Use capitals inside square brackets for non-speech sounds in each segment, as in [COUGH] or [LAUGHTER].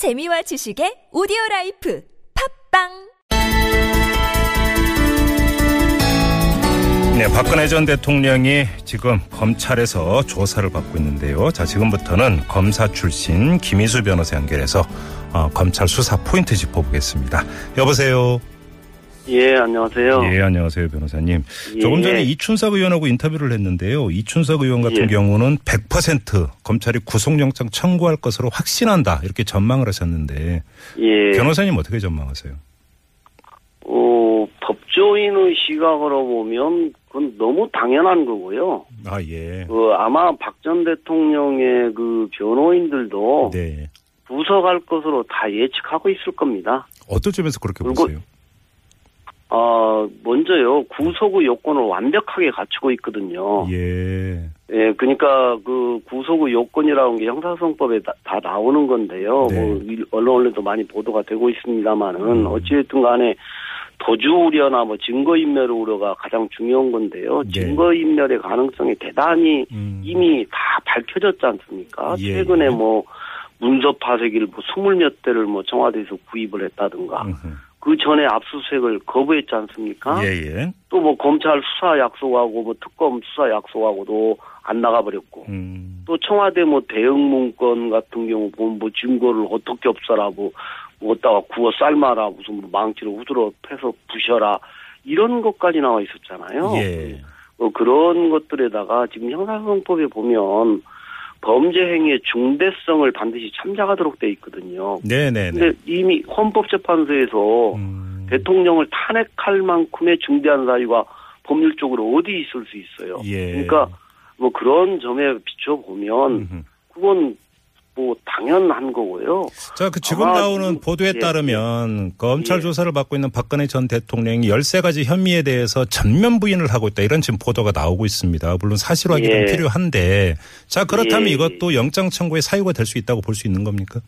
재미와 지식의 오디오 라이프 팟빵 네, 박근혜 전 대통령이 지금 검찰에서 조사를 받고 있는데요. 자, 지금부터는 검사 출신 김희수 변호사 연결해서 어, 검찰 수사 포인트 짚어보겠습니다. 여보세요. 예, 안녕하세요. 예, 안녕하세요, 변호사님. 예. 조금 전에 이춘석 의원하고 인터뷰를 했는데요. 이춘석 의원 같은 예. 경우는 100% 검찰이 구속영장 청구할 것으로 확신한다 이렇게 전망을 하셨는데 예. 변호사님 어떻게 전망하세요? 어, 법조인의 시각으로 보면 그건 너무 당연한 거고요. 아, 예. 그 아마 박 전 대통령의 그 변호인들도 네. 구속할 것으로 다 예측하고 있을 겁니다. 어떤 점에서 그렇게 보세요? 어, 먼저요, 구속의 요건을 완벽하게 갖추고 있거든요. 예. 예, 그러니까 그 구속의 요건이라는 게 형사소송법에 다, 다 나오는 건데요. 네. 뭐 일- 언론에도 많이 보도가 되고 있습니다만은 음. 어찌됐든 간에 도주 우려나 뭐 증거 인멸 우려가 가장 중요한 건데요. 네. 증거 인멸의 가능성이 대단히 음. 이미 다 밝혀졌지 않습니까? 예, 최근에 예. 뭐 문서 파쇄기를 뭐 스물 몇 대를 뭐 청와대에서 구입을 했다든가 음흠. 그 전에 압수수색을 거부했지 않습니까? 예, 예. 또 뭐 검찰 수사 약속하고 뭐 특검 수사 약속하고도 안 나가버렸고 음. 또 청와대 뭐 대응 문건 같은 경우 보면 뭐 증거를 어떻게 없애라고 뭐 어디다가 구워 삶아라 무슨 뭐 망치로 후드러 패서 부셔라 이런 것까지 나와 있었잖아요. 예. 어, 그런 것들에다가 지금 형사소송법에 보면 범죄 행위의 중대성을 반드시 참작하도록 돼 있거든요. 네네네. 근데 이미 헌법재판소에서 음. 대통령을 탄핵할 만큼의 중대한 사유가 법률적으로 어디 있을 수 있어요. 예. 그러니까 뭐 그런 점에 비춰 보면. 그건 뭐 당연한 거고요. 자, 그 지금 나오는 지금- 보도에 예, 따르면 검찰 예. 조사를 받고 있는 박근혜 전 대통령이 13가지 혐의에 대해서 전면 부인을 하고 있다. 이런 지금 보도가 나오고 있습니다. 물론 사실 확인은 예. 필요한데 자, 그렇다면 예. 이것도 영장 청구의 사유가 될 수 있다고 볼 수 있는 겁니까?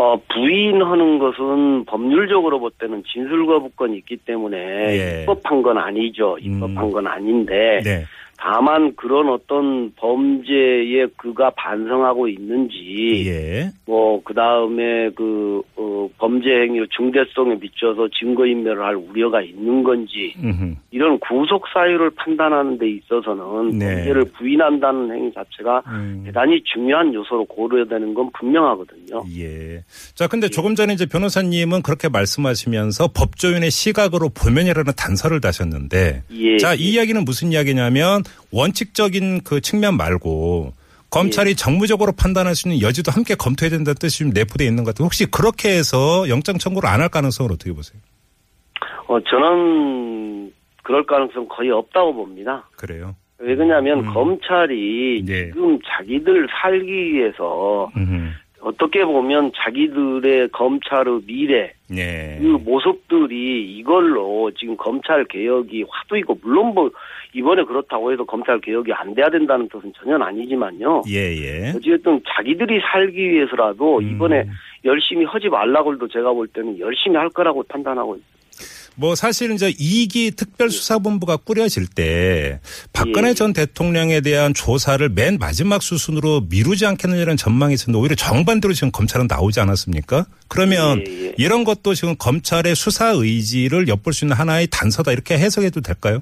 어, 부인하는 것은 법률적으로 볼 때는 진술 거부권이 있기 때문에 예. 입법한 건 아니죠. 입법한 음. 건 아닌데 네. 다만 그런 어떤 범죄에 그가 반성하고 있는지 예. 뭐, 그 다음에 그, 어, 범죄 행위 중대성에 비춰서 증거인멸을 할 우려가 있는 건지, 음흠. 이런 구속 사유를 판단하는 데 있어서는 네. 범죄를 부인한다는 행위 자체가 음. 대단히 중요한 요소로 고려되는 건 분명하거든요. 예. 자, 근데 조금 전에 이제 변호사님은 그렇게 말씀하시면서 법조인의 시각으로 보면이라는 단서를 다셨는데 예. 자, 이 이야기는 무슨 이야기냐면 원칙적인 그 측면 말고 검찰이 정무적으로 판단할 수 있는 여지도 함께 검토해야 된다는 뜻이 좀 내포되어 있는 것 같아요. 혹시 그렇게 해서 영장 청구를 안 할 가능성을 어떻게 보세요? 어, 저는 그럴 가능성 거의 없다고 봅니다. 그래요. 왜 그러냐면 음. 검찰이 네. 지금 자기들 살기 위해서 음. 어떻게 보면 자기들의 검찰의 미래, 네. 그 모습들이 이걸로 지금 검찰 개혁이 화두이고 물론 뭐 이번에 그렇다고 해서 검찰 개혁이 안 돼야 된다는 뜻은 전혀 아니지만요. 예, 예. 어쨌든 자기들이 살기 위해서라도 음. 이번에 열심히 하지 말라고 해도 제가 볼 때는 열심히 할 거라고 판단하고 있습니다. 뭐 사실은 이제 2기 특별수사본부가 꾸려질 때 박근혜 예. 전 대통령에 대한 조사를 맨 마지막 수순으로 미루지 않겠느냐는 전망이 있었는데 오히려 정반대로 지금 검찰은 나오지 않았습니까? 그러면 예, 예. 이런 것도 지금 검찰의 수사 의지를 엿볼 수 있는 하나의 단서다 이렇게 해석해도 될까요?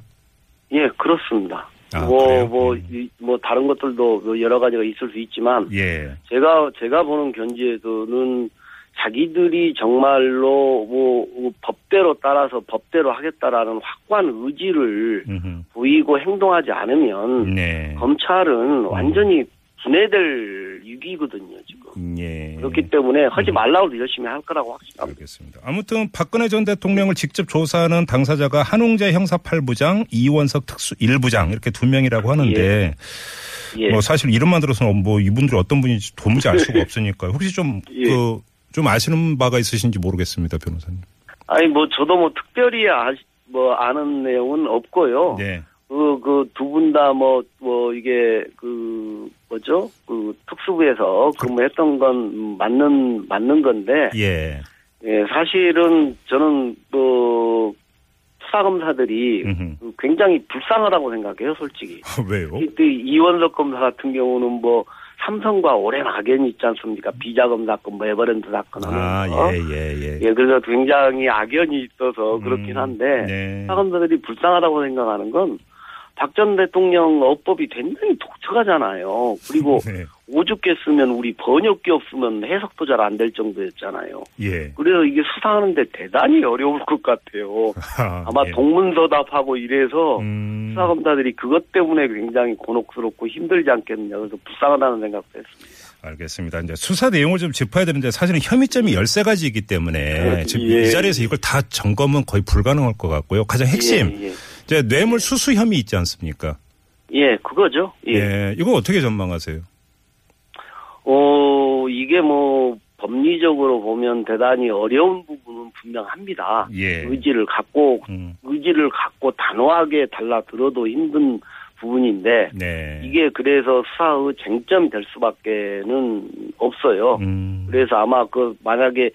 예, 그렇습니다. 아, 뭐? 뭐, 음. 이- 뭐, 다른 것들도 뭐 여러 가지가 있을 수 있지만, 예. 제가, 제가 보는 견지에서는 자기들이 정말로 뭐, 뭐 법대로 따라서 법대로 하겠다라는 확고한 의지를 음흠. 보이고 행동하지 않으면 네. 검찰은 완전히 분해될 위기거든요, 지금. 예. 그렇기 때문에 하지 말라고도 열심히 할 거라고 확신합니다. 알겠습니다. 아무튼 박근혜 전 대통령을 직접 조사하는 당사자가 한웅재 형사 8부장, 이원석 특수 1부장 이렇게 두 명이라고 하는데 예. 뭐 사실 이름만 들어서는 뭐 이분들이 어떤 분인지 도무지 알 수가 [LAUGHS] 없으니까 혹시 좀그 예. 좀 아시는 바가 있으신지 모르겠습니다, 변호사님. 아니, 뭐, 저도 뭐, 특별히 아, 뭐, 아는 내용은 없고요. 네. 그, 그, 두 분다 뭐, 뭐, 이게, 그, 뭐죠? 그, 특수부에서 근무했던 건 맞는, 맞는 건데, 예. 예, 사실은 저는, 그, 수사검사들이 음흠. 그 굉장히 불쌍하다고 생각해요, 솔직히. [LAUGHS] 왜요? 이원석 검사 같은 경우는 뭐, 삼성과 오랜 악연이 있지 않습니까? 비자금 사건, 뭐 에버랜드 사건 아, 하면서. 예, 예, 예. 예, 그래서 굉장히 악연이 있어서 그렇긴 음, 한데 네. 사람들이 불쌍하다고 생각하는 건 박 전 대통령 어법이 굉장히 독특하잖아요. 그리고 [LAUGHS] 네. 오죽게 쓰면 우리 번역기 없으면 해석도 잘 안 될 정도였잖아요. 예. 그래서 이게 수사하는데 대단히 어려울 것 같아요. [LAUGHS] 아마 예. 동문서답하고 이래서 음, 수사검사들이 그것 때문에 굉장히 곤혹스럽고 힘들지 않겠느냐. 그래서 불쌍하다는 생각도 했습니다. 알겠습니다. 이제 수사 내용을 좀 짚어야 되는데 사실은 혐의점이 13가지이기 때문에 지금 예. 이 자리에서 이걸 다 점검은 거의 불가능할 것 같고요. 가장 핵심 예, 예. 이제 뇌물 수수 혐의 있지 않습니까? 예, 그거죠. 예. 예. 이거 어떻게 전망하세요? 어, 이게 뭐, 법리적으로 보면 대단히 어려운 부분은 분명합니다. 예. 의지를 갖고, 음, 의지를 갖고 단호하게 달라들어도 힘든 부분인데, 네. 이게 그래서 수사의 쟁점이 될 수밖에는 없어요. 음, 그래서 아마 그, 만약에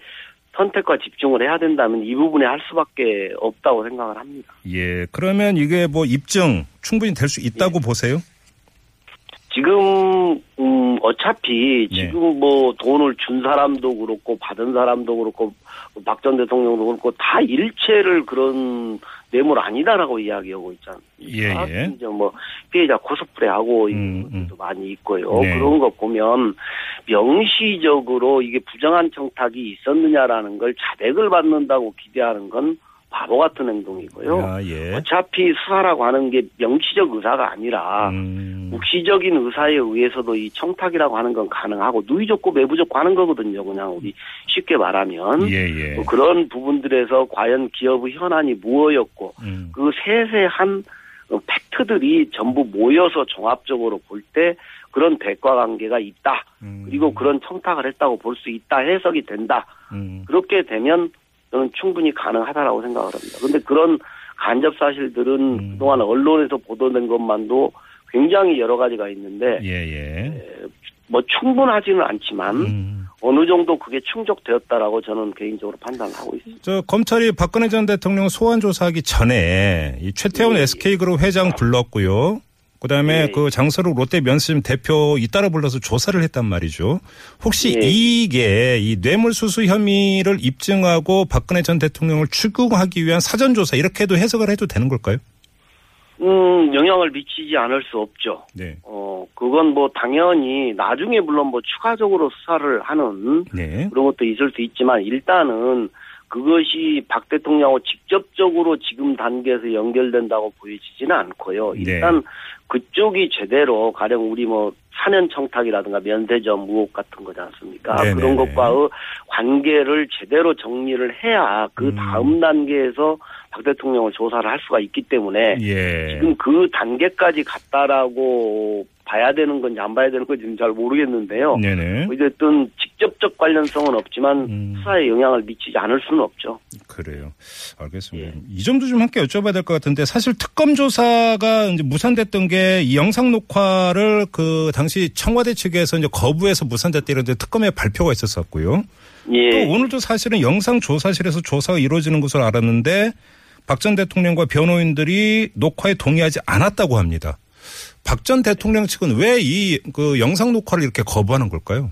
선택과 집중을 해야 된다면 이 부분에 할 수밖에 없다고 생각을 합니다. 예. 그러면 이게 뭐 입증 충분히 될 수 있다고 예. 보세요? 지금 음 어차피 네. 지금 뭐 돈을 준 사람도 그렇고 받은 사람도 그렇고 박 전 대통령도 그렇고 다 일체를 그런 뇌물 아니다라고 이야기하고 있잖아요. 예, 예. 이제 뭐 피해자 코스프레하고 음, 있는 음. 것도 많이 있고요. 네. 그런 거 보면 명시적으로 이게 부정한 청탁이 있었느냐라는 걸 자백을 받는다고 기대하는 건 바보 같은 행동이고요. 아, 예. 어차피 수사라고 하는 게 명시적 의사가 아니라 음, 묵시적인 의사에 의해서도 이 청탁이라고 하는 건 가능하고 누이 좋고 매부 좋고 하는 거거든요. 그냥 우리 쉽게 말하면 예, 예. 뭐 그런 부분들에서 과연 기업의 현안이 무엇이었고 음, 그 세세한 어, 팩트들이 전부 모여서 종합적으로 볼 때 그런 대가 관계가 있다. 음, 그리고 그런 청탁을 했다고 볼 수 있다. 해석이 된다. 음, 그렇게 되면 저는 충분히 가능하다라고 생각을 합니다. 근데 그런 간접 사실들은 음. 그동안 언론에서 보도된 것만도 굉장히 여러 가지가 있는데 예, 예. 뭐 충분하지는 않지만 음. 어느 정도 그게 충족되었다라고 저는 개인적으로 판단을 하고 있습니다. 저 검찰이 박근혜 전 대통령 소환 조사하기 전에 이 최태원 예. SK그룹 회장 불렀고요. 그다음에 예. 그 장서록 롯데 면심 대표 잇따라 불러서 조사를 했단 말이죠. 혹시 예. 이게 이 뇌물 수수 혐의를 입증하고 박근혜 전 대통령을 추궁하기 위한 사전 조사 이렇게도 해석을 해도 되는 걸까요? 음, 영향을 미치지 않을 수 없죠. 네. 어, 그건 뭐 당연히 나중에 물론 뭐 추가적으로 수사를 하는 네. 그런 것도 있을 수 있지만 일단은 그것이 박 대통령하고 직접적으로 지금 단계에서 연결된다고 보여지지는 않고요. 네. 일단 그쪽이 제대로 가령 우리 뭐 사년 청탁이라든가 면세점 의혹 같은 거지 않습니까? 네네네. 그런 것과의 관계를 제대로 정리를 해야 그 음. 다음 단계에서 박 대통령을 조사를 할 수가 있기 때문에 예. 지금 그 단계까지 갔다라고 봐야 되는 건지 안 봐야 되는 건지는 잘 모르겠는데요. 네네. 어쨌든 직접적 관련성은 없지만 음. 수사에 영향을 미치지 않을 수는 없죠. 그래요. 알겠습니다. 예. 이 점도 좀 함께 여쭤봐야 될 것 같은데 사실 특검 조사가 이제 무산됐던 게 이 영상 녹화를 그 당시 청와대 측에서 이제 거부해서 무산됐다 이런데 특검에 발표가 있었었고요. 예. 또 오늘도 사실은 영상 조사실에서 조사가 이루어지는 것으로 알았는데 박 전 대통령과 변호인들이 녹화에 동의하지 않았다고 합니다. 박 전 대통령 측은 왜 이 그 영상 녹화를 이렇게 거부하는 걸까요?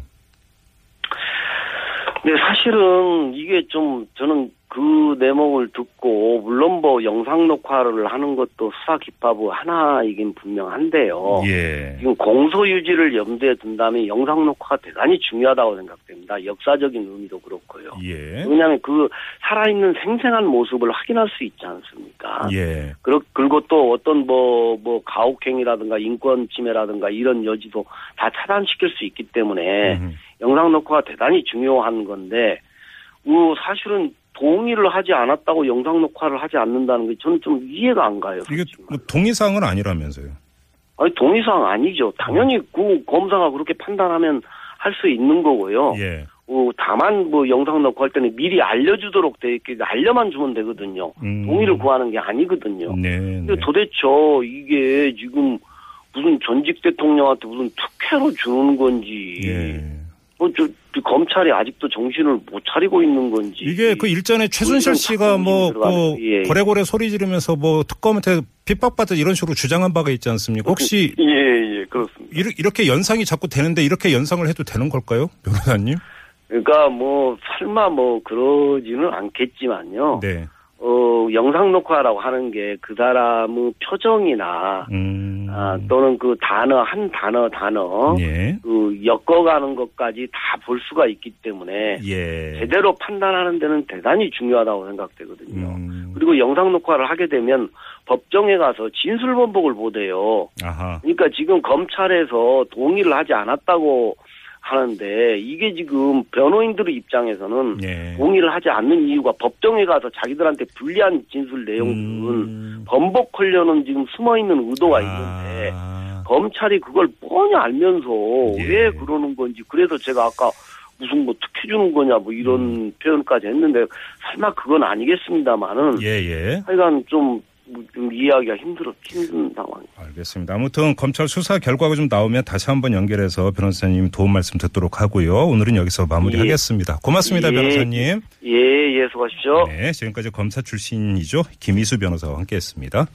네, 사실은 이게 좀 저는 그 내목을 듣고 물론 뭐 영상 녹화를 하는 것도 수사 기법의 하나이긴 분명한데요. 예. 지금 공소 유지를 염두에 둔다면 영상 녹화가 대단히 중요하다고 생각됩니다. 역사적인 의미도 그렇고요. 예. 왜냐하면 그 살아있는 생생한 모습을 확인할 수 있지 않습니까? 예. 그리고, 또 어떤 뭐, 뭐, 가혹행위라든가 인권 침해라든가 이런 여지도 다 차단시킬 수 있기 때문에 음. 영상 녹화가 대단히 중요한 건데, 어, 사실은 동의를 하지 않았다고 영상 녹화를 하지 않는다는 게 저는 좀 이해가 안 가요. 이게 뭐. 동의사항은 아니라면서요. 아니, 동의사항 아니죠. 당연히 그 검사가 그렇게 판단하면 할 수 있는 거고요. 예. 어, 다만 뭐 영상 녹화할 때는 미리 알려주도록 돼 있게 알려만 주면 되거든요. 음. 동의를 구하는 게 아니거든요. 네. 네. 근데 도대체 이게 지금 무슨 전직 대통령한테 무슨 특혜로 주는 건지, 예. 뭐, 저, 저 검찰이 아직도 정신을 못 차리고 있는 건지. 이게 그 일전에 최순실 씨가 뭐, 작품이 들어가는- 그, 예, 예. 고래고래 소리 지르면서 뭐 특검한테 핍박받다 이런 식으로 주장한 바가 있지 않습니까? 혹시 예, 예. 그렇습니다. 이렇게 연상이 자꾸 되는데 이렇게 연상을 해도 되는 걸까요, 변호사님? 그러니까 뭐 설마 뭐 그러지는 않겠지만요. 네. 어 영상 녹화라고 하는 게 그 사람의 표정이나 음. 아, 또는 그 단어 한 단어 단어 예. 그 엮어가는 것까지 다 볼 수가 있기 때문에 예. 제대로 판단하는 데는 대단히 중요하다고 생각되거든요. 음. 그리고 영상 녹화를 하게 되면 법정에 가서 진술 번복을 못해요. 아하. 그러니까 지금 검찰에서 동의를 하지 않았다고 하는데 이게 지금 변호인들의 입장에서는 예. 동의를 하지 않는 이유가 법정에 가서 자기들한테 불리한 진술 내용들은 음. 번복하려는 지금 숨어 있는 의도가 있는데 아. 검찰이 그걸 뻔히 알면서 예. 왜 그러는 건지 그래서 제가 아까 무슨 뭐 특혜 주는 거냐 뭐 이런 음. 표현까지 했는데 설마 그건 아니겠습니다만은 예, 예. 하여간 좀, 좀 이해하기가 힘들어 힘든 상황. 알겠습니다. 아무튼 검찰 수사 결과가 좀 나오면 다시 한번 연결해서 변호사님 도움 말씀 듣도록 하고요. 오늘은 여기서 마무리하겠습니다. 고맙습니다, 예. 변호사님. 예, 예, 수고하십시오. 네, 지금까지 검사 출신이죠. 김희수 변호사와 함께했습니다.